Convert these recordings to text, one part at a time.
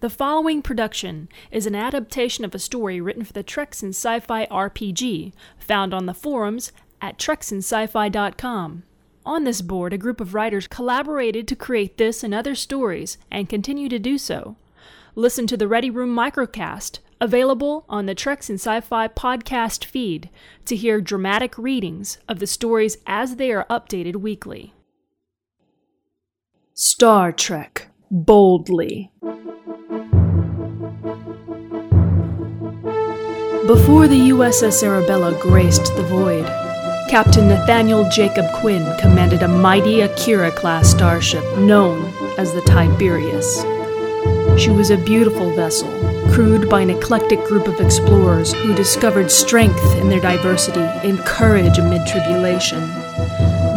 The following production is an adaptation of a story written for the Treks and Sci-Fi RPG, found on the forums at treksandsci-fi.com. On this board, a group of writers collaborated to create this and other stories, and continue to do so. Listen to the Ready Room microcast, available on the Treks and Sci-Fi podcast feed, to hear dramatic readings of the stories as they are updated weekly. Star Trek Boldly. Before the USS Arabella graced the void, Captain Nathaniel Jacob Quinn commanded a mighty Akira class starship known as the Tiberius. She was a beautiful vessel, crewed by an eclectic group of explorers who discovered strength in their diversity and courage amid tribulation.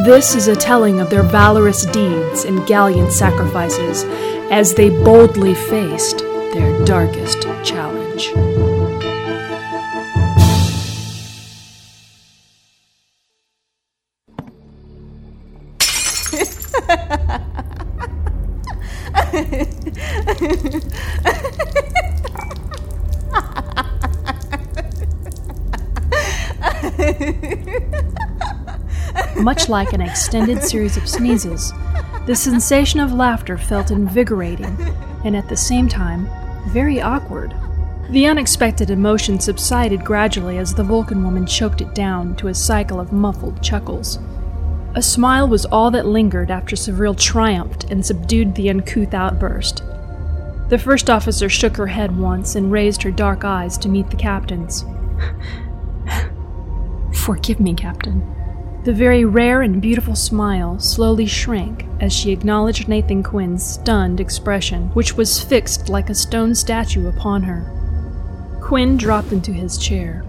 This is a telling of their valorous deeds and gallant sacrifices as they boldly faced their darkest challenge. Much like an extended series of sneezes, the sensation of laughter felt invigorating and at the same time very awkward. The unexpected emotion subsided gradually as the Vulcan woman choked it down to a cycle of muffled chuckles. A smile was all that lingered after Savril triumphed and subdued the uncouth outburst. The first officer shook her head once and raised her dark eyes to meet the captain's. Forgive me, Captain. The very rare and beautiful smile slowly shrank as she acknowledged Nathan Quinn's stunned expression, which was fixed like a stone statue upon her. Quinn dropped into his chair.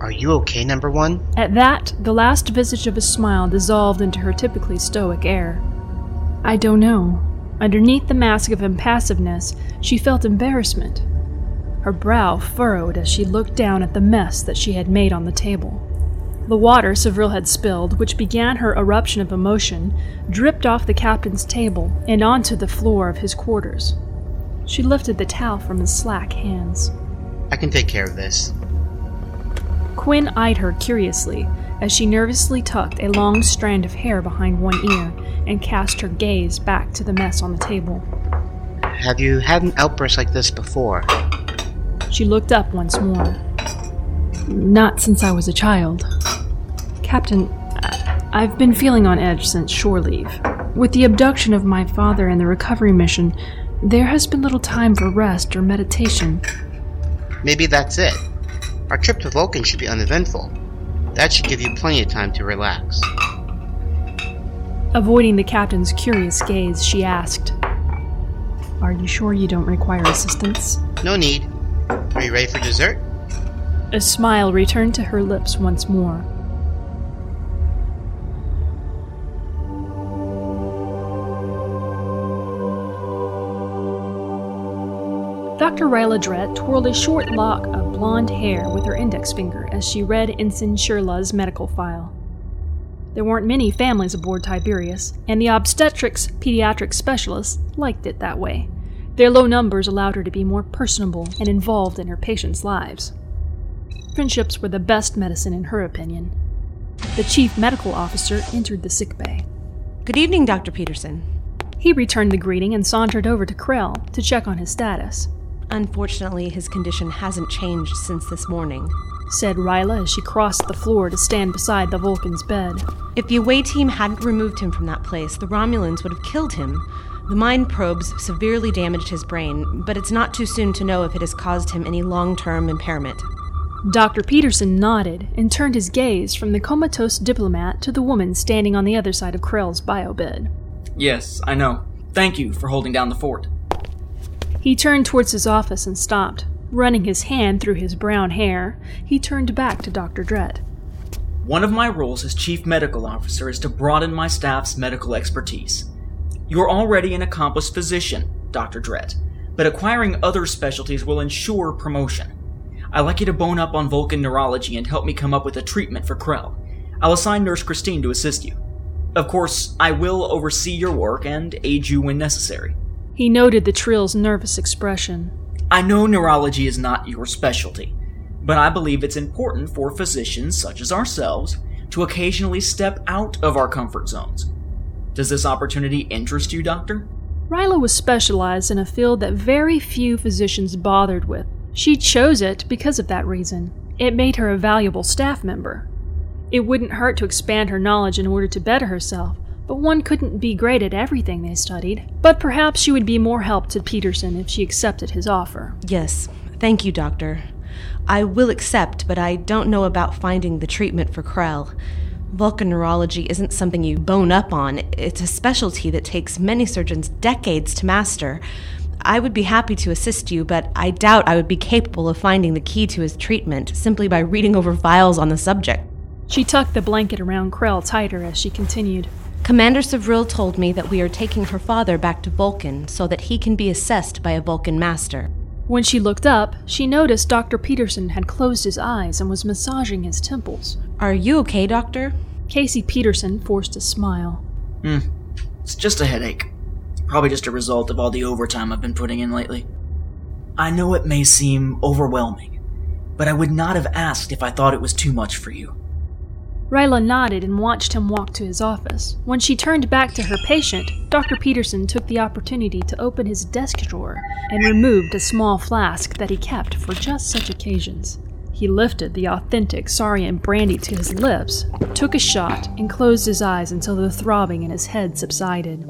Are you okay, number one? At that, the last visage of a smile dissolved into her typically stoic air. I don't know. Underneath the mask of impassiveness, she felt embarrassment. Her brow furrowed as she looked down at the mess that she had made on the table. The water Savril had spilled, which began her eruption of emotion, dripped off the captain's table and onto the floor of his quarters. She lifted the towel from his slack hands. I can take care of this. Quinn eyed her curiously as she nervously tucked a long strand of hair behind one ear and cast her gaze back to the mess on the table. Have you had an outburst like this before? She looked up once more. Not since I was a child. Captain, I've been feeling on edge since shore leave. With the abduction of my father and the recovery mission, there has been little time for rest or meditation. Maybe that's it. Our trip to Vulcan should be uneventful. That should give you plenty of time to relax. Avoiding the captain's curious gaze, she asked, Are you sure you don't require assistance? No need. Are you ready for dessert? A smile returned to her lips once more. Dr. Ryla Drett twirled a short lock of blonde hair with her index finger as she read Ensign Shirla's medical file. There weren't many families aboard Tiberius, and the obstetrics pediatric specialists liked it that way. Their low numbers allowed her to be more personable and involved in her patients' lives. Friendships were the best medicine, in her opinion. The chief medical officer entered the sick bay. Good evening, Dr. Peterson. He returned the greeting and sauntered over to Krell to check on his status. Unfortunately, his condition hasn't changed since this morning, said Ryla as she crossed the floor to stand beside the Vulcan's bed. If the away team hadn't removed him from that place, the Romulans would have killed him. The mind probes severely damaged his brain, but it's not too soon to know if it has caused him any long term impairment. Dr. Peterson nodded and turned his gaze from the comatose diplomat to the woman standing on the other side of Krell's bio bed. Yes, I know. Thank you for holding down the fort. He turned towards his office and stopped. Running his hand through his brown hair, he turned back to Dr. Drett. One of my roles as Chief Medical Officer is to broaden my staff's medical expertise. You're already an accomplished physician, Dr. Drett, but acquiring other specialties will ensure promotion. I'd like you to bone up on Vulcan neurology and help me come up with a treatment for Krell. I'll assign Nurse Christine to assist you. Of course, I will oversee your work and aid you when necessary. He noted the Trill's nervous expression. I know neurology is not your specialty, but I believe it's important for physicians such as ourselves to occasionally step out of our comfort zones. Does this opportunity interest you, Doctor? Ryla was specialized in a field that very few physicians bothered with. She chose it because of that reason. It made her a valuable staff member. It wouldn't hurt to expand her knowledge in order to better herself, but one couldn't be great at everything they studied. But perhaps she would be more help to Peterson if she accepted his offer. Yes, thank you, Doctor. I will accept, but I don't know about finding the treatment for Krell. Vulcan neurology isn't something you bone up on. It's a specialty that takes many surgeons decades to master. I would be happy to assist you, but I doubt I would be capable of finding the key to his treatment simply by reading over files on the subject. She tucked the blanket around Krell tighter as she continued. Commander Savril told me that we are taking her father back to Vulcan so that he can be assessed by a Vulcan master. When she looked up, she noticed Dr. Peterson had closed his eyes and was massaging his temples. Are you okay, Doctor? Casey Peterson forced a smile. Hmm. It's just a headache. Probably just a result of all the overtime I've been putting in lately. I know it may seem overwhelming, but I would not have asked if I thought it was too much for you. Ryla nodded and watched him walk to his office. When she turned back to her patient, Dr. Peterson took the opportunity to open his desk drawer and removed a small flask that he kept for just such occasions. He lifted the authentic Saurian brandy to his lips, took a shot, and closed his eyes until the throbbing in his head subsided.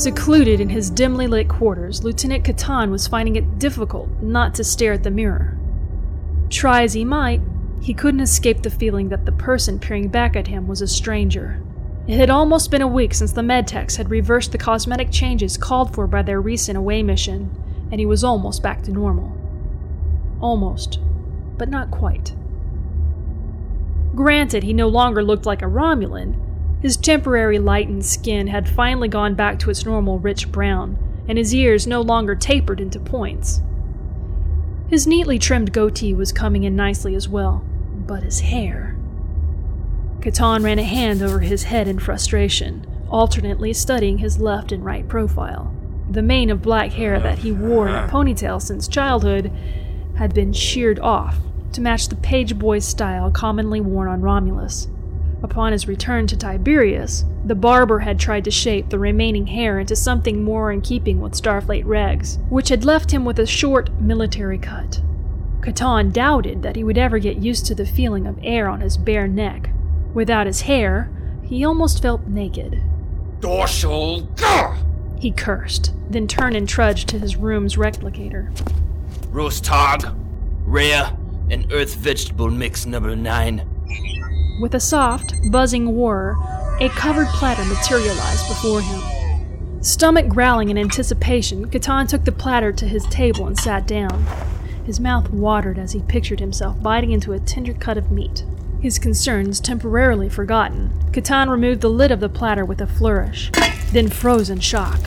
Secluded in his dimly lit quarters, Lieutenant Catan was finding it difficult not to stare at the mirror. Try as he might, he couldn't escape the feeling that the person peering back at him was a stranger. It had almost been a week since the medtechs had reversed the cosmetic changes called for by their recent away mission, and he was almost back to normal. Almost, but not quite. Granted, he no longer looked like a Romulan, his temporary lightened skin had finally gone back to its normal rich brown, and his ears no longer tapered into points. His neatly trimmed goatee was coming in nicely as well, but his hair. Catan ran a hand over his head in frustration, alternately studying his left and right profile. The mane of black hair that he wore in a ponytail since childhood had been sheared off to match the page boy style commonly worn on Romulus. Upon his return to Tiberius, the barber had tried to shape the remaining hair into something more in keeping with Starfleet regs, which had left him with a short military cut. Catan doubted that he would ever get used to the feeling of air on his bare neck. Without his hair, he almost felt naked. Dorsal. Gah! He cursed, then turned and trudged to his room's replicator. Rostog. Rare and earth vegetable mix number nine. With a soft, buzzing whir, a covered platter materialized before him. Stomach growling in anticipation, Catan took the platter to his table and sat down. His mouth watered as he pictured himself biting into a tender cut of meat. His concerns temporarily forgotten, Catan removed the lid of the platter with a flourish, then froze in shock.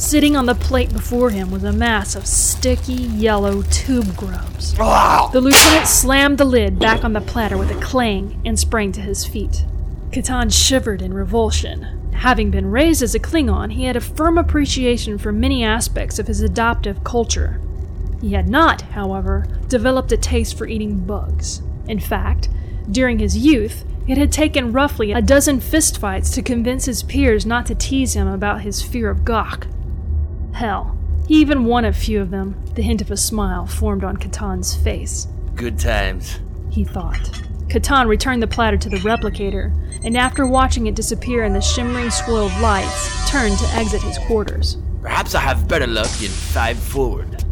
Sitting on the plate before him was a mass of sticky, yellow tube grubs. Ah! The lieutenant slammed the lid back on the platter with a clang and sprang to his feet. Catan shivered in revulsion. Having been raised as a Klingon, he had a firm appreciation for many aspects of his adoptive culture. He had not, however, developed a taste for eating bugs. In fact, during his youth, it had taken roughly a dozen fistfights to convince his peers not to tease him about his fear of gagh. Hell, he even won a few of them. The hint of a smile formed on Catan's face. Good times. He thought. Catan returned the platter to the replicator, and after watching it disappear in the shimmering swirl of lights, turned to exit his quarters. Perhaps I have better luck in five forward.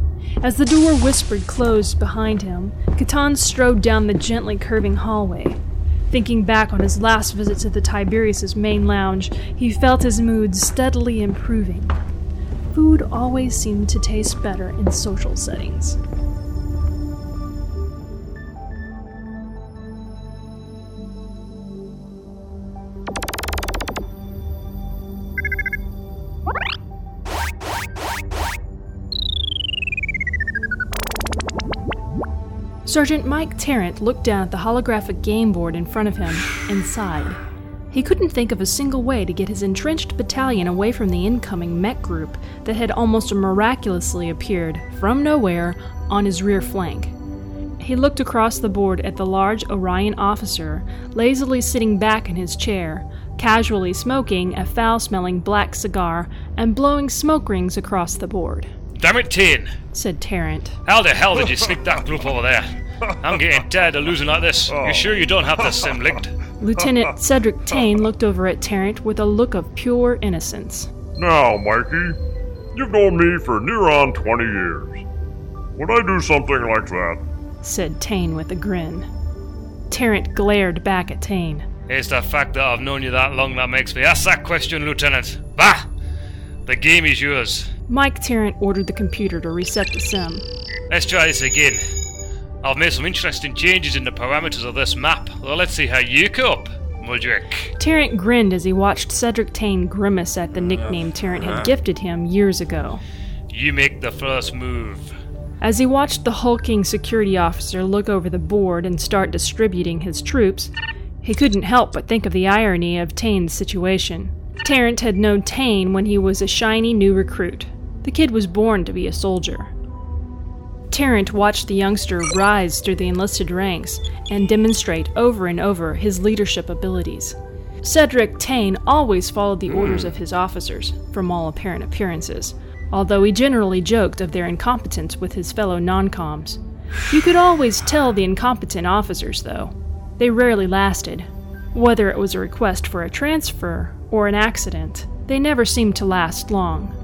As the door whispered closed behind him, Catan strode down the gently curving hallway. Thinking back on his last visit to the Tiberius's main lounge, he felt his mood steadily improving. Food always seemed to taste better in social settings. Sergeant Mike Tarrant looked down at the holographic game board in front of him and sighed. He couldn't think of a single way to get his entrenched battalion away from the incoming mech group that had almost miraculously appeared, from nowhere, on his rear flank. He looked across the board at the large Orion officer, lazily sitting back in his chair, casually smoking a foul smelling black cigar and blowing smoke rings across the board. Damn it, Tin, Said Tarrant. How the hell did you sneak that group over there? I'm getting tired of losing like this. You sure you don't have the sim linked? Lieutenant Cedric Tane looked over at Tarrant with a look of pure innocence. Now, Mikey, you've known me for near on 20 years. Would I do something like that? Said Tane with a grin. Tarrant glared back at Tane. It's the fact that I've known you that long that makes me ask that question, Lieutenant. Bah! The game is yours. Mike Tarrant ordered the computer to reset the sim. Let's try this again. I've made some interesting changes in the parameters of this map. Well, let's see how you cope, Mudrick. Tarrant grinned as he watched Cedric Tane grimace at the uh, nickname Tarrant had uh-huh. gifted him years ago. You make the first move. As he watched the hulking security officer look over the board and start distributing his troops, he couldn't help but think of the irony of Tane's situation. Tarrant had known Tane when he was a shiny new recruit. The kid was born to be a soldier. Tarrant watched the youngster rise through the enlisted ranks and demonstrate over and over his leadership abilities. Cedric Tane always followed the orders of his officers, from all apparent appearances, although he generally joked of their incompetence with his fellow noncoms. You could always tell the incompetent officers, though. They rarely lasted. Whether it was a request for a transfer or an accident, they never seemed to last long.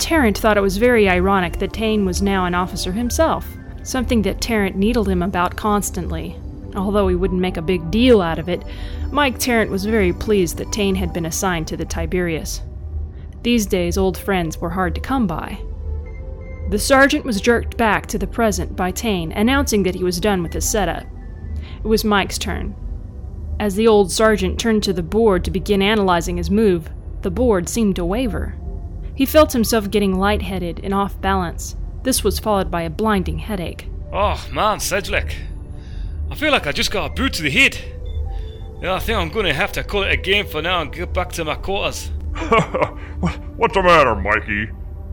Tarrant thought it was very ironic that Tane was now an officer himself, something that Tarrant needled him about constantly. Although he wouldn't make a big deal out of it, Mike Tarrant was very pleased that Tane had been assigned to the Tiberius. These days, old friends were hard to come by. The sergeant was jerked back to the present by Tane, announcing that he was done with his setup. It was Mike's turn. As the old sergeant turned to the board to begin analyzing his move, the board seemed to waver. He felt himself getting lightheaded and off balance. This was followed by a blinding headache. Oh man, Sedgwick. I feel like I just got a boot to the head. Yeah, I think I'm gonna have to call it a game for now and get back to my quarters. What's the matter, Mikey?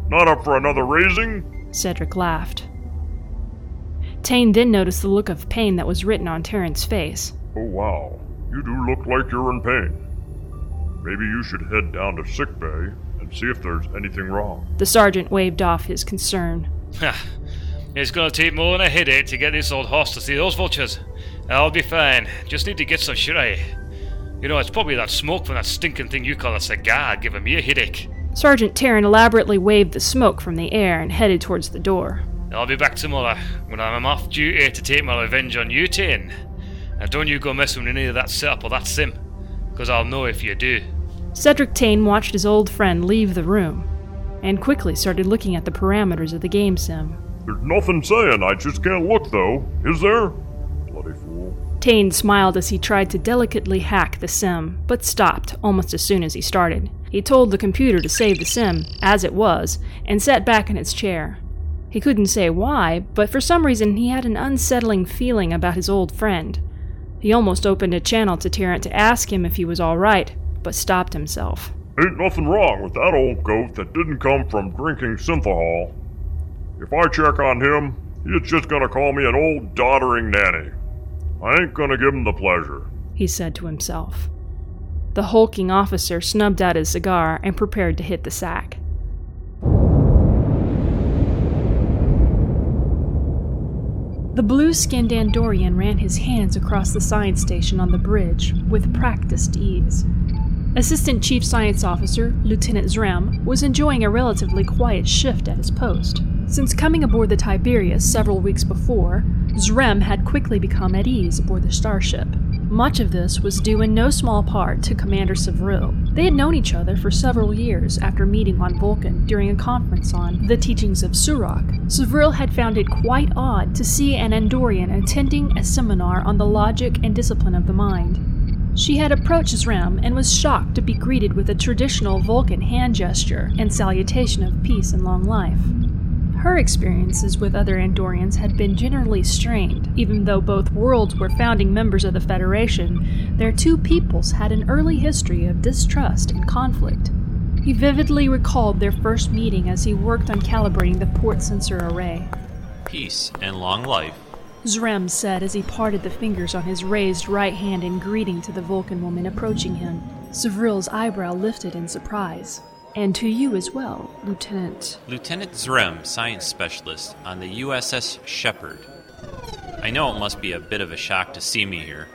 Not up for another raising? Cedric laughed. Tane then noticed the look of pain that was written on Tarrant's face. Oh, wow. You do look like you're in pain. Maybe you should head down to sick bay and see if there's anything wrong. The sergeant waved off his concern. it's gonna take more than a headache to get this old horse to see those vultures. I'll be fine. Just need to get some shirei. You know, it's probably that smoke from that stinking thing you call a cigar giving me a headache. Sergeant Tarrant elaborately waved the smoke from the air and headed towards the door. I'll be back tomorrow when I'm off duty to take my revenge on you, Tane. And don't you go messing with any of that setup or that sim, because I'll know if you do. Cedric Tane watched his old friend leave the room and quickly started looking at the parameters of the game sim. There's nothing saying I just can't look, though, is there? Bloody fool. Tane smiled as he tried to delicately hack the sim, but stopped almost as soon as he started. He told the computer to save the sim, as it was, and sat back in its chair. He couldn't say why, but for some reason he had an unsettling feeling about his old friend. He almost opened a channel to Tarrant to ask him if he was all right, but stopped himself. Ain't nothing wrong with that old goat that didn't come from drinking synthahol. If I check on him, he's just gonna call me an old doddering nanny. I ain't gonna give him the pleasure. He said to himself. The hulking officer snubbed out his cigar and prepared to hit the sack. The blue skinned Andorian ran his hands across the science station on the bridge with practiced ease. Assistant Chief Science Officer, Lieutenant Zrem, was enjoying a relatively quiet shift at his post. Since coming aboard the Tiberius several weeks before, Zrem had quickly become at ease aboard the starship. Much of this was due in no small part to Commander Sevril. They had known each other for several years after meeting on Vulcan during a conference on the teachings of Surak. Sevril had found it quite odd to see an Andorian attending a seminar on the logic and discipline of the mind. She had approached Zram and was shocked to be greeted with a traditional Vulcan hand gesture and salutation of peace and long life. Her experiences with other Andorians had been generally strained. Even though both worlds were founding members of the Federation, their two peoples had an early history of distrust and conflict. He vividly recalled their first meeting as he worked on calibrating the port sensor array. Peace and long life. Zrem said as he parted the fingers on his raised right hand in greeting to the Vulcan woman approaching him. Savril's eyebrow lifted in surprise. And to you as well, Lieutenant. Lieutenant Zrem, science specialist on the USS Shepard. I know it must be a bit of a shock to see me here.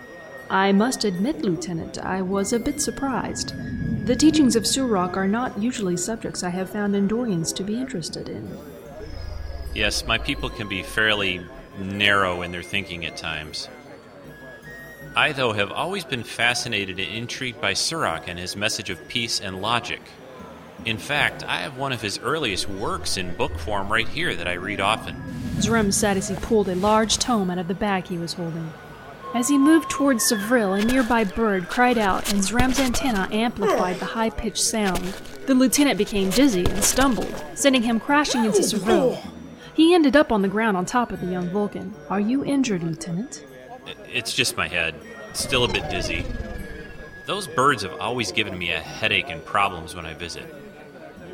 I must admit, Lieutenant, I was a bit surprised. The teachings of Surak are not usually subjects I have found Andorians to be interested in. Yes, my people can be fairly narrow in their thinking at times. I, though, have always been fascinated and intrigued by Surak and his message of peace and logic. In fact, I have one of his earliest works in book form right here that I read often. Zrem said as he pulled a large tome out of the bag he was holding. As he moved towards Savril, a nearby bird cried out, and Zram's antenna amplified the high pitched sound. The lieutenant became dizzy and stumbled, sending him crashing into Savril. He ended up on the ground on top of the young Vulcan. Are you injured, Lieutenant? It's just my head. Still a bit dizzy. Those birds have always given me a headache and problems when I visit.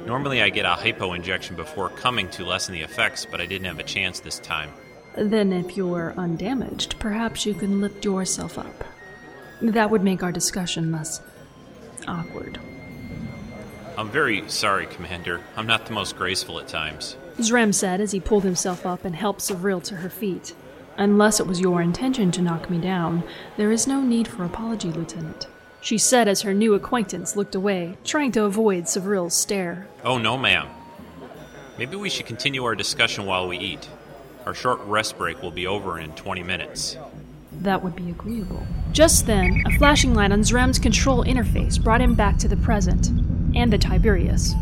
Normally, I get a hypo injection before coming to lessen the effects, but I didn't have a chance this time. Then, if you're undamaged, perhaps you can lift yourself up. That would make our discussion less awkward. I'm very sorry, Commander. I'm not the most graceful at times. Zrem said as he pulled himself up and helped Savril to her feet. Unless it was your intention to knock me down, there is no need for apology, Lieutenant. She said as her new acquaintance looked away, trying to avoid Savril's stare. Oh, no, ma'am. Maybe we should continue our discussion while we eat. Our short rest break will be over in 20 minutes. That would be agreeable. Just then, a flashing light on Zrem's control interface brought him back to the present and the Tiberius.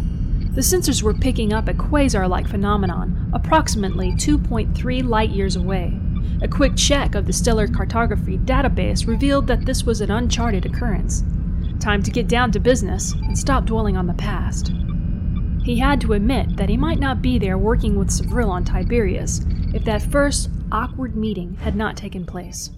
The sensors were picking up a quasar like phenomenon, approximately 2.3 light years away. A quick check of the stellar cartography database revealed that this was an uncharted occurrence. Time to get down to business and stop dwelling on the past. He had to admit that he might not be there working with Savril on Tiberius if that first awkward meeting had not taken place.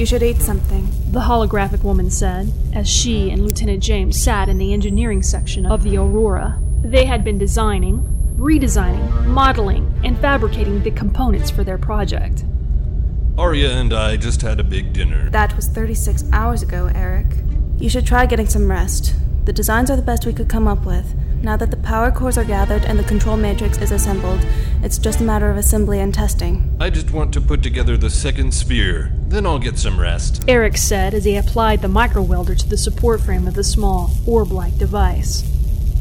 You should eat something. The holographic woman said, as she and Lieutenant James sat in the engineering section of the Aurora. They had been designing, redesigning, modeling, and fabricating the components for their project. Arya and I just had a big dinner. That was 36 hours ago, Eric. You should try getting some rest. The designs are the best we could come up with. Now that the power cores are gathered and the control matrix is assembled, it's just a matter of assembly and testing. I just want to put together the second sphere, then I'll get some rest. Eric said as he applied the microwelder to the support frame of the small, orb like device.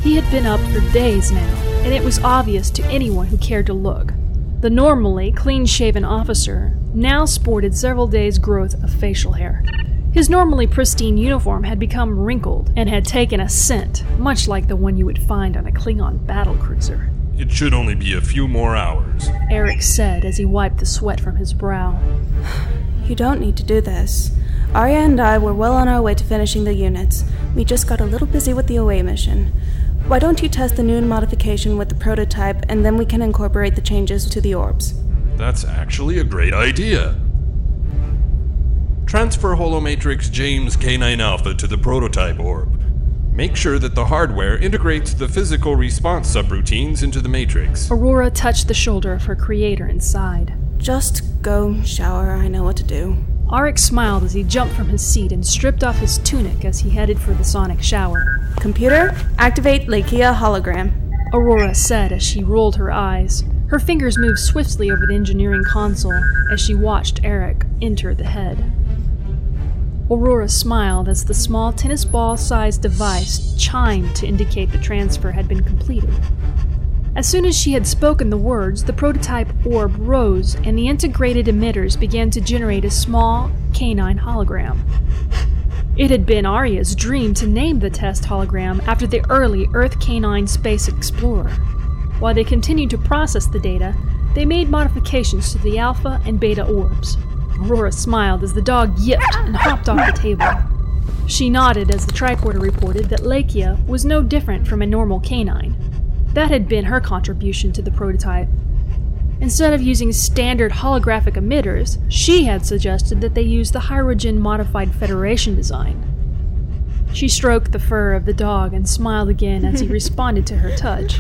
He had been up for days now, and it was obvious to anyone who cared to look. The normally clean shaven officer now sported several days' growth of facial hair. His normally pristine uniform had become wrinkled and had taken a scent, much like the one you would find on a Klingon battlecruiser. It should only be a few more hours. Eric said as he wiped the sweat from his brow. You don't need to do this. Arya and I were well on our way to finishing the units. We just got a little busy with the away mission. Why don't you test the new modification with the prototype and then we can incorporate the changes to the orbs? That's actually a great idea. Transfer Holomatrix James K9 Alpha to the prototype orb. Make sure that the hardware integrates the physical response subroutines into the matrix. Aurora touched the shoulder of her creator and sighed. Just go shower, I know what to do. Eric smiled as he jumped from his seat and stripped off his tunic as he headed for the sonic shower. Computer, activate Lakia hologram. Aurora said as she rolled her eyes. Her fingers moved swiftly over the engineering console as she watched Eric enter the head. Aurora smiled as the small tennis ball sized device chimed to indicate the transfer had been completed. As soon as she had spoken the words, the prototype orb rose and the integrated emitters began to generate a small canine hologram. It had been Arya's dream to name the test hologram after the early Earth Canine space explorer. While they continued to process the data, they made modifications to the Alpha and Beta orbs. Aurora smiled as the dog yipped and hopped off the table. She nodded as the tricorder reported that Lakia was no different from a normal canine. That had been her contribution to the prototype. Instead of using standard holographic emitters, she had suggested that they use the Hirogen modified Federation design. She stroked the fur of the dog and smiled again as he responded to her touch.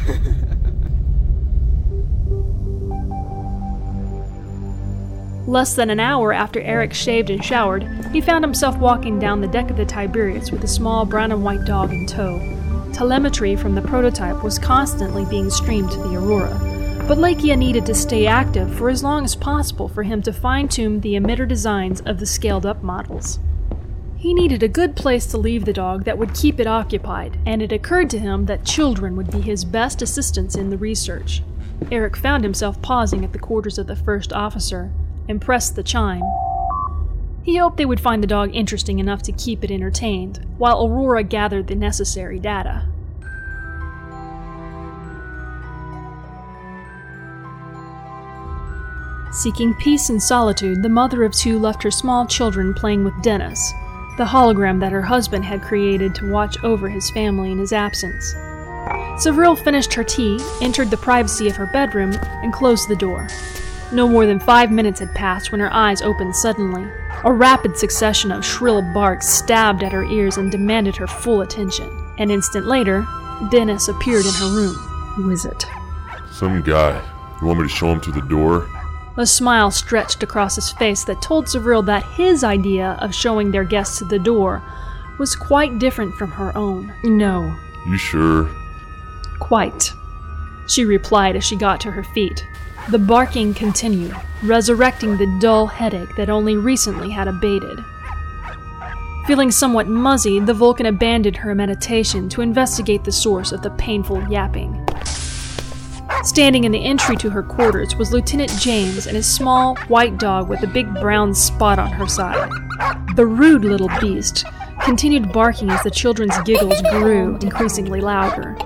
Less than an hour after Eric shaved and showered, he found himself walking down the deck of the Tiberius with a small brown and white dog in tow. Telemetry from the prototype was constantly being streamed to the Aurora, but Lakia needed to stay active for as long as possible for him to fine tune the emitter designs of the scaled up models. He needed a good place to leave the dog that would keep it occupied, and it occurred to him that children would be his best assistants in the research. Eric found himself pausing at the quarters of the first officer and pressed the chime. He hoped they would find the dog interesting enough to keep it entertained, while Aurora gathered the necessary data. Seeking peace and solitude, the mother of two left her small children playing with Dennis, the hologram that her husband had created to watch over his family in his absence. Sevril finished her tea, entered the privacy of her bedroom, and closed the door. No more than five minutes had passed when her eyes opened suddenly. A rapid succession of shrill barks stabbed at her ears and demanded her full attention. An instant later, Dennis appeared in her room. Who is it? Some guy. You want me to show him to the door? A smile stretched across his face that told Sevril that his idea of showing their guests to the door was quite different from her own. No. You sure? Quite, she replied as she got to her feet. The barking continued, resurrecting the dull headache that only recently had abated. Feeling somewhat muzzy, the Vulcan abandoned her meditation to investigate the source of the painful yapping. Standing in the entry to her quarters was Lieutenant James and his small, white dog with a big brown spot on her side. The rude little beast continued barking as the children's giggles grew increasingly louder.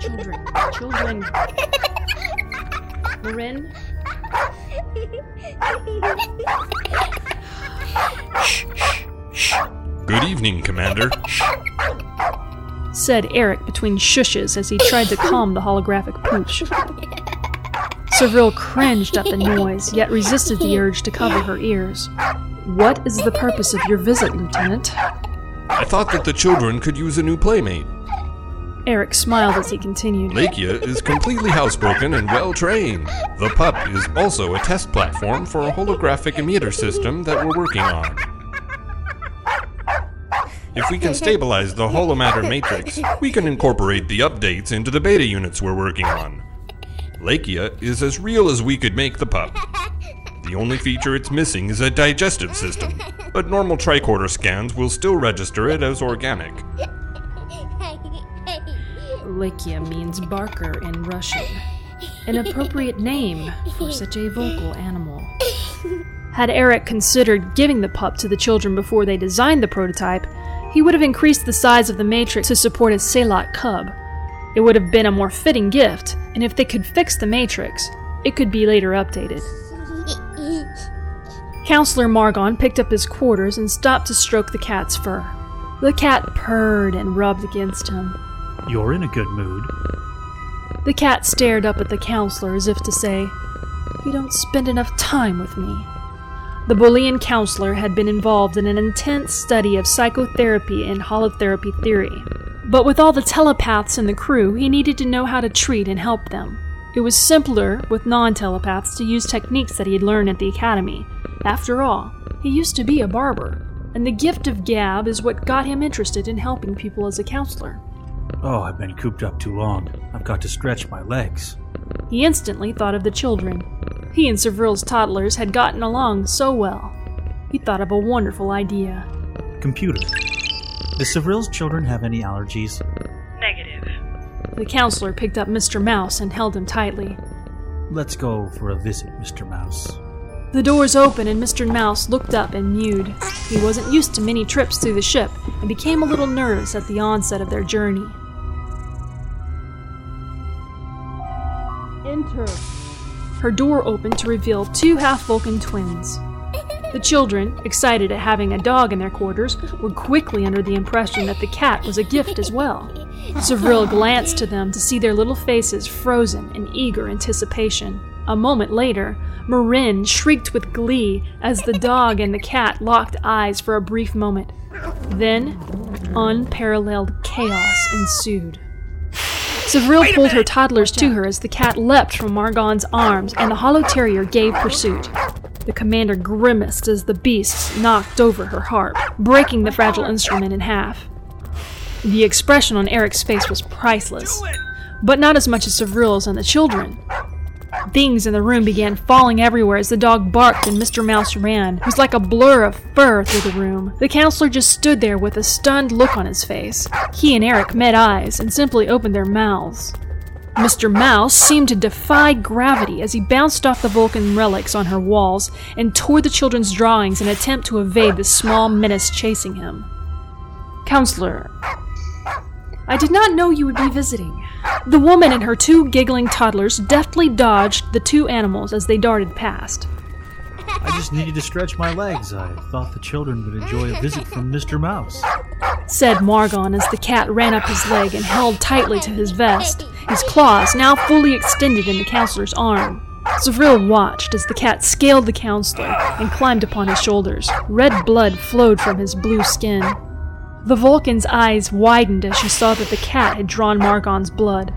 Children, children. Marin? Good evening, Commander. said Eric between shushes as he tried to calm the holographic pooch. Sevril cringed at the noise, yet resisted the urge to cover her ears. What is the purpose of your visit, Lieutenant? I thought that the children could use a new playmate. Eric smiled as he continued. Lakia is completely housebroken and well trained. The pup is also a test platform for a holographic emitter system that we're working on. If we can stabilize the holomatter matrix, we can incorporate the updates into the beta units we're working on. Lakia is as real as we could make the pup. The only feature it's missing is a digestive system, but normal tricorder scans will still register it as organic. Lakia means barker in Russian. An appropriate name for such a vocal animal. Had Eric considered giving the pup to the children before they designed the prototype, he would have increased the size of the matrix to support a sehlat cub. It would have been a more fitting gift, and if they could fix the matrix, it could be later updated. Counselor Margon picked up his quarters and stopped to stroke the cat's fur. The cat purred and rubbed against him. You're in a good mood. The cat stared up at the counselor as if to say, You don't spend enough time with me. The Bolian counselor had been involved in an intense study of psychotherapy and holotherapy theory. But with all the telepaths in the crew, he needed to know how to treat and help them. It was simpler with non telepaths to use techniques that he had learned at the academy. After all, he used to be a barber, and the gift of gab is what got him interested in helping people as a counselor. Oh, I've been cooped up too long. I've got to stretch my legs. He instantly thought of the children. He and Sevril's toddlers had gotten along so well. He thought of a wonderful idea. Computer. Do Sevril's children have any allergies? Negative. The counselor picked up Mr. Mouse and held him tightly. Let's go for a visit, Mr. Mouse. The doors opened and Mr. Mouse looked up and mewed. He wasn't used to many trips through the ship and became a little nervous at the onset of their journey. Enter. Her door opened to reveal two half Vulcan twins. The children, excited at having a dog in their quarters, were quickly under the impression that the cat was a gift as well. Savril glanced to them to see their little faces frozen in eager anticipation. A moment later, Marin shrieked with glee as the dog and the cat locked eyes for a brief moment. Then, unparalleled chaos ensued. Savril pulled her toddlers to her as the cat leapt from Margon's arms and the hollow terrier gave pursuit. The commander grimaced as the beasts knocked over her harp, breaking the fragile instrument in half. The expression on Eric's face was priceless, but not as much as Savril's and the children. Things in the room began falling everywhere as the dog barked and Mr. Mouse ran. It was like a blur of fur through the room. The counselor just stood there with a stunned look on his face. He and Eric met eyes and simply opened their mouths. Mr. Mouse seemed to defy gravity as he bounced off the Vulcan relics on her walls and tore the children's drawings in an attempt to evade the small menace chasing him. Counselor, I did not know you would be visiting. The woman and her two giggling toddlers deftly dodged the two animals as they darted past. I just needed to stretch my legs. I thought the children would enjoy a visit from Mr. Mouse. Said Margon as the cat ran up his leg and held tightly to his vest, his claws now fully extended in the counselor's arm. Savril watched as the cat scaled the counselor and climbed upon his shoulders. Red blood flowed from his blue skin. The Vulcan's eyes widened as she saw that the cat had drawn Margon's blood.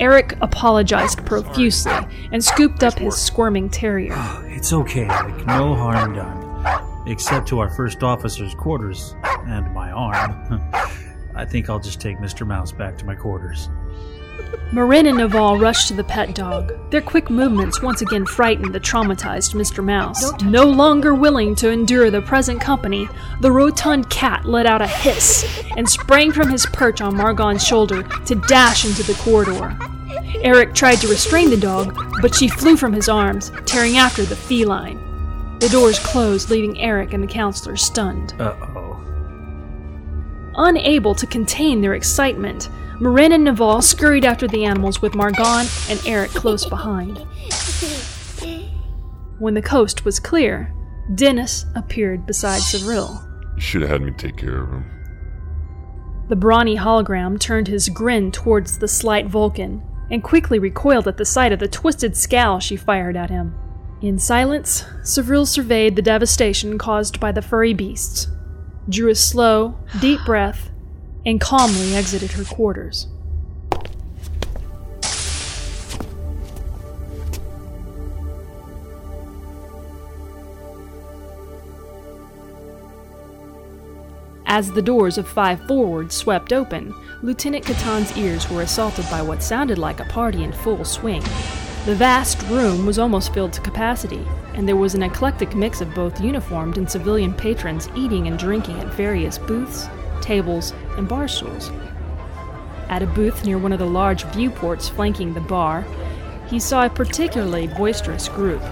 Eric apologized profusely and scooped up his squirming terrier. It's okay, Eric. No harm done. Except to our first officer's quarters and my arm. I think I'll just take Mr. Mouse back to my quarters. Marin and Naval rushed to the pet dog. Their quick movements once again frightened the traumatized Mr. Mouse. No longer willing to endure the present company, the rotund cat let out a hiss and sprang from his perch on Margon's shoulder to dash into the corridor. Eric tried to restrain the dog, but she flew from his arms, tearing after the feline. The doors closed, leaving Eric and the counselor stunned. Uh oh. Unable to contain their excitement, Marin and Naval scurried after the animals with Margon and Eric close behind. When the coast was clear, Dennis appeared beside Savril. You should have had me take care of him. The brawny hologram turned his grin towards the slight Vulcan and quickly recoiled at the sight of the twisted scowl she fired at him. In silence, Savril surveyed the devastation caused by the furry beasts, drew a slow, deep breath, and calmly exited her quarters. As the doors of Five Forward swept open, Lieutenant Caton's ears were assaulted by what sounded like a party in full swing. The vast room was almost filled to capacity, and there was an eclectic mix of both uniformed and civilian patrons eating and drinking at various booths, tables, and bar stools. At a booth near one of the large viewports flanking the bar, he saw a particularly boisterous group.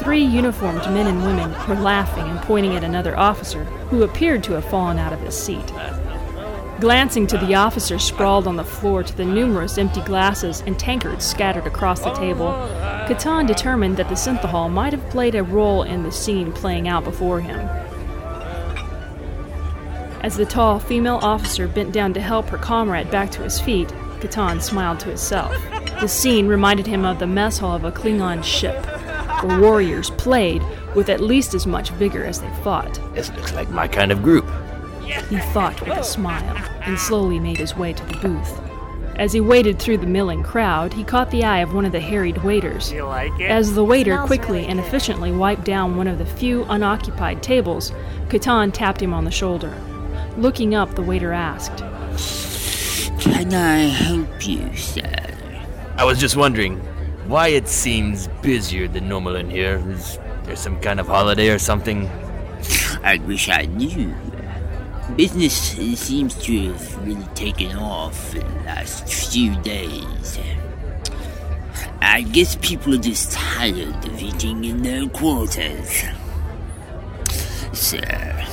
Three uniformed men and women were laughing and pointing at another officer who appeared to have fallen out of his seat. Glancing to the officer sprawled on the floor to the numerous empty glasses and tankards scattered across the table, Catan determined that the synthahol might have played a role in the scene playing out before him. As the tall female officer bent down to help her comrade back to his feet, Catan smiled to himself. The scene reminded him of the mess hall of a Klingon ship. The warriors played with at least as much vigor as they fought. This looks like my kind of group. He thought with a smile and slowly made his way to the booth. As he waded through the milling crowd, he caught the eye of one of the harried waiters. like As the waiter quickly and efficiently wiped down one of the few unoccupied tables, Catan tapped him on the shoulder. Looking up, the waiter asked, Can I help you, sir? I was just wondering why it seems busier than normal in here. Is there some kind of holiday or something? I wish I knew. Business seems to have really taken off in the last few days. I guess people are just tired of eating in their quarters. Sir.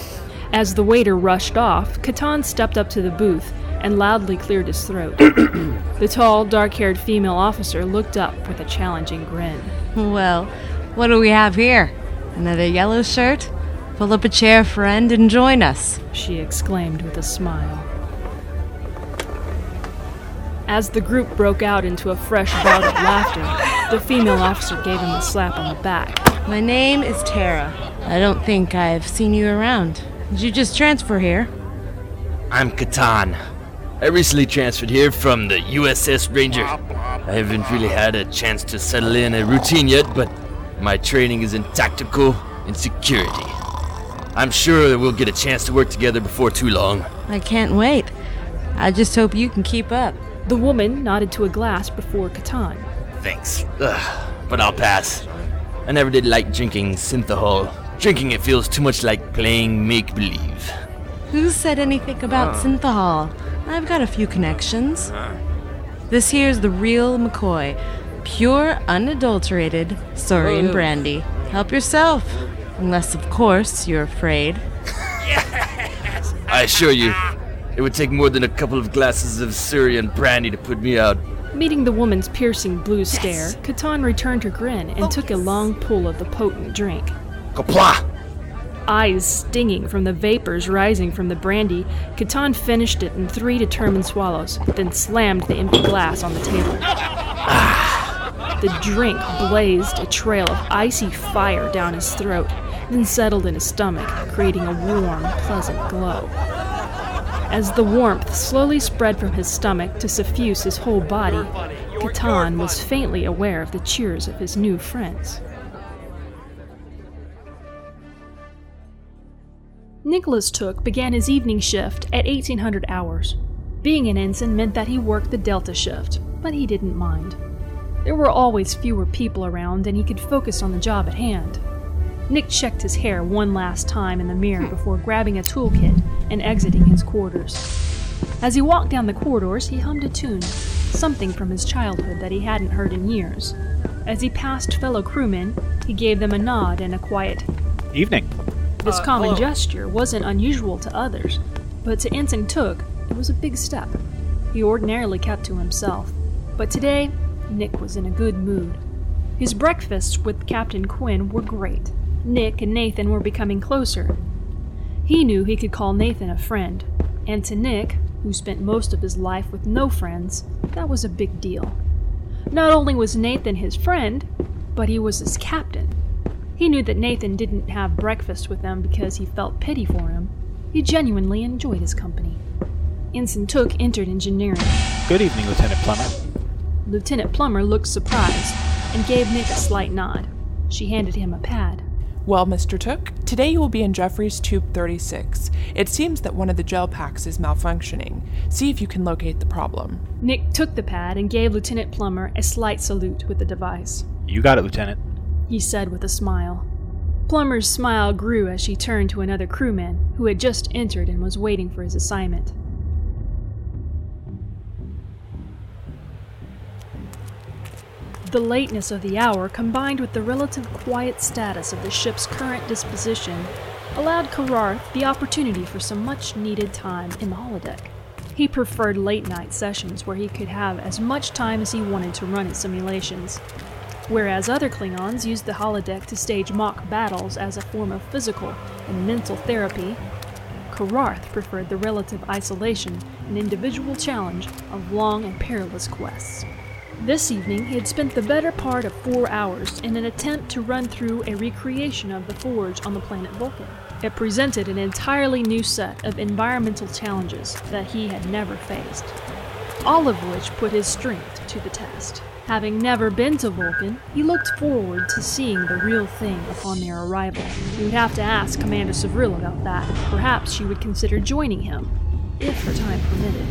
As the waiter rushed off, Catan stepped up to the booth and loudly cleared his throat. the tall, dark haired female officer looked up with a challenging grin. Well, what do we have here? Another yellow shirt? Pull up a chair, friend, and join us, she exclaimed with a smile. As the group broke out into a fresh bout of laughter, the female officer gave him a slap on the back. My name is Tara. I don't think I've seen you around. Did you just transfer here? I'm Catan. I recently transferred here from the USS Ranger. I haven't really had a chance to settle in a routine yet, but my training is in tactical and security. I'm sure that we'll get a chance to work together before too long. I can't wait. I just hope you can keep up. The woman nodded to a glass before Catan. Thanks. Ugh, but I'll pass. I never did like drinking synthahol. Drinking it feels too much like playing make believe. Who said anything about uh. synthahol? I've got a few connections. Uh. This here's the real McCoy. Pure, unadulterated Saurian uh. brandy. Help yourself. Unless, of course, you're afraid. I assure you, it would take more than a couple of glasses of Saurian brandy to put me out. Meeting the woman's piercing blue stare, yes. Catan returned her grin and Focus. took a long pull of the potent drink. Qapla'! Eyes stinging from the vapors rising from the brandy, Catan finished it in three determined swallows, then slammed the empty glass on the table. the drink blazed a trail of icy fire down his throat, then settled in his stomach, creating a warm, pleasant glow. As the warmth slowly spread from his stomach to suffuse his whole body, Catan was faintly aware of the cheers of his new friends. Nicholas Took began his evening shift at 1800 hours. Being an ensign meant that he worked the Delta shift, but he didn't mind. There were always fewer people around, and he could focus on the job at hand. Nick checked his hair one last time in the mirror hmm. before grabbing a toolkit and exiting his quarters. As he walked down the corridors, he hummed a tune, something from his childhood that he hadn't heard in years. As he passed fellow crewmen, he gave them a nod and a quiet evening. This uh, common hello. gesture wasn't unusual to others, but to Ensign Took, it was a big step. He ordinarily kept to himself, but today, Nick was in a good mood. His breakfasts with Captain Quinn were great. Nick and Nathan were becoming closer. He knew he could call Nathan a friend, and to Nick, who spent most of his life with no friends, that was a big deal. Not only was Nathan his friend, but he was his captain. He knew that Nathan didn't have breakfast with them because he felt pity for him. He genuinely enjoyed his company. Ensign Took entered engineering. Good evening, Lieutenant Plummer. Lieutenant Plummer looked surprised and gave Nick a slight nod. She handed him a pad. Well, Mr. Took, today you will be in Jefferies Tube 36. It seems that one of the gel packs is malfunctioning. See if you can locate the problem. Nick took the pad and gave Lieutenant Plummer a slight salute with the device. You got it, Lieutenant, he said with a smile. Plummer's smile grew as she turned to another crewman who had just entered and was waiting for his assignment. The lateness of the hour, combined with the relative quiet status of the ship's current disposition, allowed Kararth the opportunity for some much needed time in the holodeck. He preferred late night sessions where he could have as much time as he wanted to run his simulations, whereas other Klingons used the holodeck to stage mock battles as a form of physical and mental therapy. Kararth preferred the relative isolation and individual challenge of long and perilous quests. This evening, he had spent the better part of four hours in an attempt to run through a recreation of the Forge on the planet Vulcan. It presented an entirely new set of environmental challenges that he had never faced, all of which put his strength to the test. Having never been to Vulcan, he looked forward to seeing the real thing upon their arrival. He would have to ask Commander Savril about that. Perhaps she would consider joining him, if her time permitted.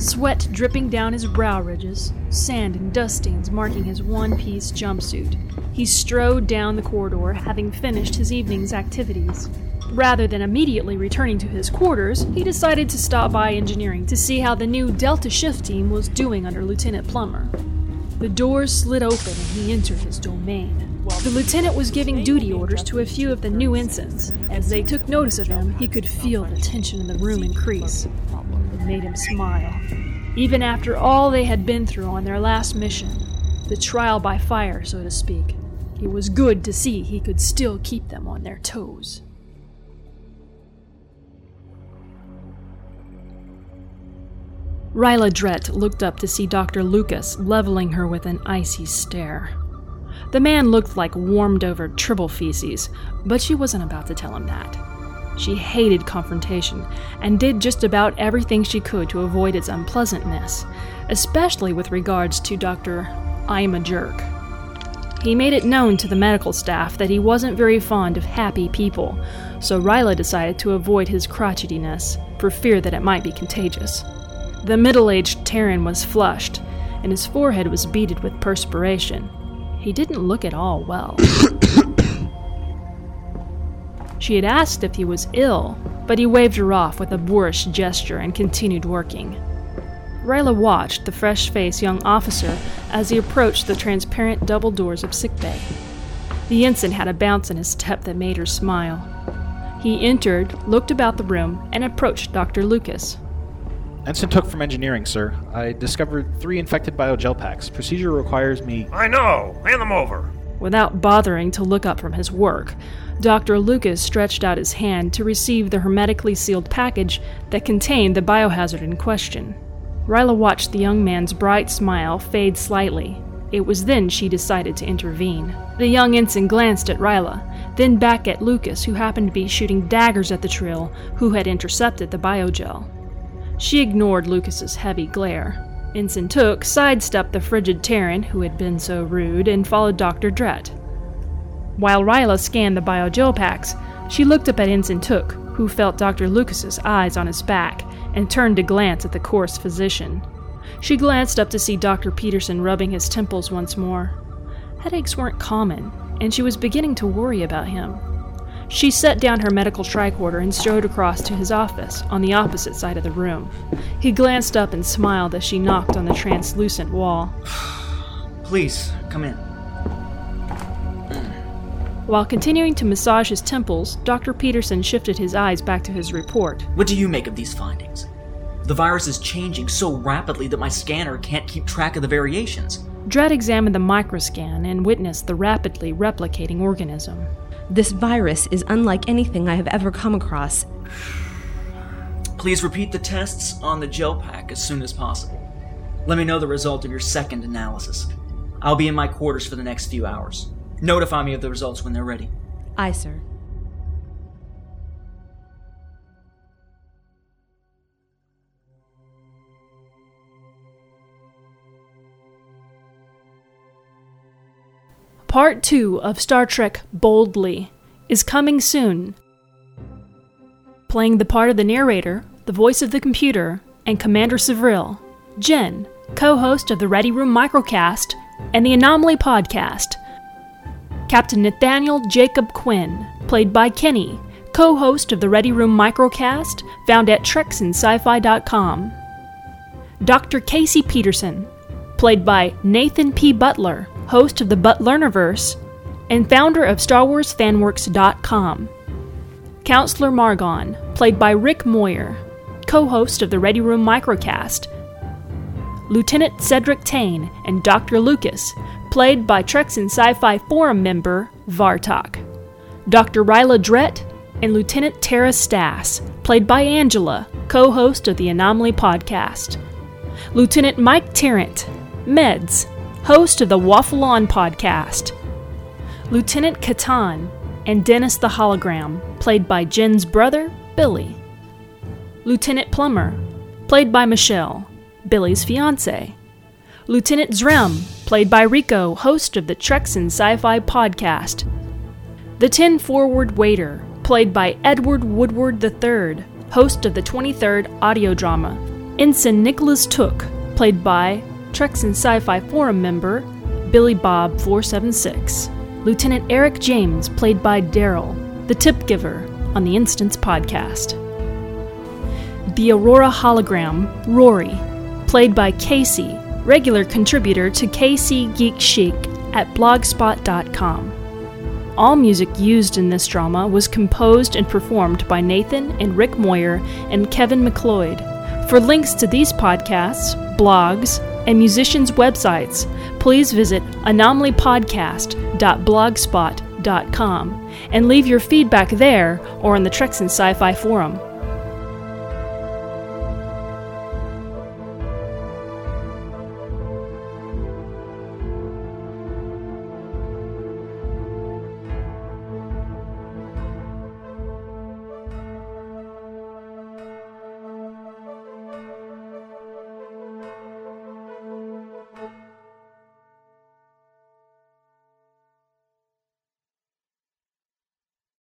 Sweat dripping down his brow ridges, sand and dust stains marking his one piece jumpsuit. He strode down the corridor, having finished his evening's activities. Rather than immediately returning to his quarters, he decided to stop by engineering to see how the new Delta Shift team was doing under Lieutenant Plummer. The doors slid open and he entered his domain. The lieutenant was giving duty orders to a few of the new ensigns. As they took notice of him, he could feel the tension in the room increase. It made him smile. Even after all they had been through on their last mission, the trial by fire, so to speak, it was good to see he could still keep them on their toes. Ryla Drett looked up to see Dr. Lucas leveling her with an icy stare. The man looked like warmed over tribble feces, but she wasn't about to tell him that. She hated confrontation and did just about everything she could to avoid its unpleasantness, especially with regards to Dr. I'm a jerk. He made it known to the medical staff that he wasn't very fond of happy people, so Ryla decided to avoid his crotchetiness for fear that it might be contagious. The middle aged Terran was flushed, and his forehead was beaded with perspiration. He didn't look at all well. she had asked if he was ill, but he waved her off with a boorish gesture and continued working. Ryla watched the fresh faced young officer as he approached the transparent double doors of sickbay. The ensign had a bounce in his step that made her smile. He entered, looked about the room, and approached Dr. Lucas. Ensign Took from engineering, sir. I discovered three infected biogel packs. Procedure requires me. I know! Hand them over! Without bothering to look up from his work, Dr. Lucas stretched out his hand to receive the hermetically sealed package that contained the biohazard in question. Ryla watched the young man's bright smile fade slightly. It was then she decided to intervene. The young ensign glanced at Ryla, then back at Lucas, who happened to be shooting daggers at the Trill who had intercepted the biogel. She ignored Lucas's heavy glare. Ensign Took sidestepped the frigid Terran who had been so rude and followed Dr. Drett. While Ryla scanned the biogel packs, she looked up at Ensign Took, who felt Dr. Lucas's eyes on his back and turned to glance at the coarse physician. She glanced up to see Dr. Peterson rubbing his temples once more. Headaches weren't common, and she was beginning to worry about him. She set down her medical tricorder and strode across to his office on the opposite side of the room. He glanced up and smiled as she knocked on the translucent wall. Please, come in. While continuing to massage his temples, Dr. Peterson shifted his eyes back to his report. What do you make of these findings? The virus is changing so rapidly that my scanner can't keep track of the variations. Drett examined the microscan and witnessed the rapidly replicating organism. This virus is unlike anything I have ever come across. Please repeat the tests on the gel pack as soon as possible. Let me know the result of your second analysis. I'll be in my quarters for the next few hours. Notify me of the results when they're ready. Aye, sir. Part 2 of Star Trek Boldly is coming soon. Playing the part of the narrator, the voice of the computer, and Commander Savril, Jen, co host of the Ready Room Microcast and the Anomaly Podcast. Captain Nathaniel Jacob Quinn, played by Kenny, co host of the Ready Room Microcast, found at treksinsci-fi.com. Dr. Casey Peterson, played by Nathan P. Butler, host of the Butlerniverse, and founder of StarWarsFanWorks.com. Counselor Margon, played by Rick Moyer, co host of the Ready Room Microcast. Lieutenant Cedric Tane and Dr. Lucas, played by Treks in Sci Fi Forum member Vartok. Dr. Ryla Drett and Lieutenant Tara Stass, played by Angela, co host of the Anomaly podcast. Lieutenant Mike Tarrant, Meds, host of the Waffle On podcast. Lieutenant Catan and Dennis the Hologram, played by Jen's brother, Billy. Lieutenant Plummer, played by Michelle, Billy's fiance. Lieutenant Zrem, played by Rico, host of the Treks in Sci Fi podcast. The Ten Forward Waiter, played by Edward Woodward III, host of the 23rd audio drama. Ensign Nicholas Took, played by Treks in Sci Fi Forum member Billy Bob 476. Lieutenant Eric James, played by Daryl, the tip giver, on the Instance podcast. The Aurora hologram, Rory, played by Casey, regular contributor to KC Geek Chic at blogspot.com. All music used in this drama was composed and performed by Nathan and Rick Moyer and Kevin MacLeod. For links to these podcasts, blogs, and musicians' websites, please visit anomalypodcast.blogspot.com and leave your feedback there or on the Treks in Sci Fi forum.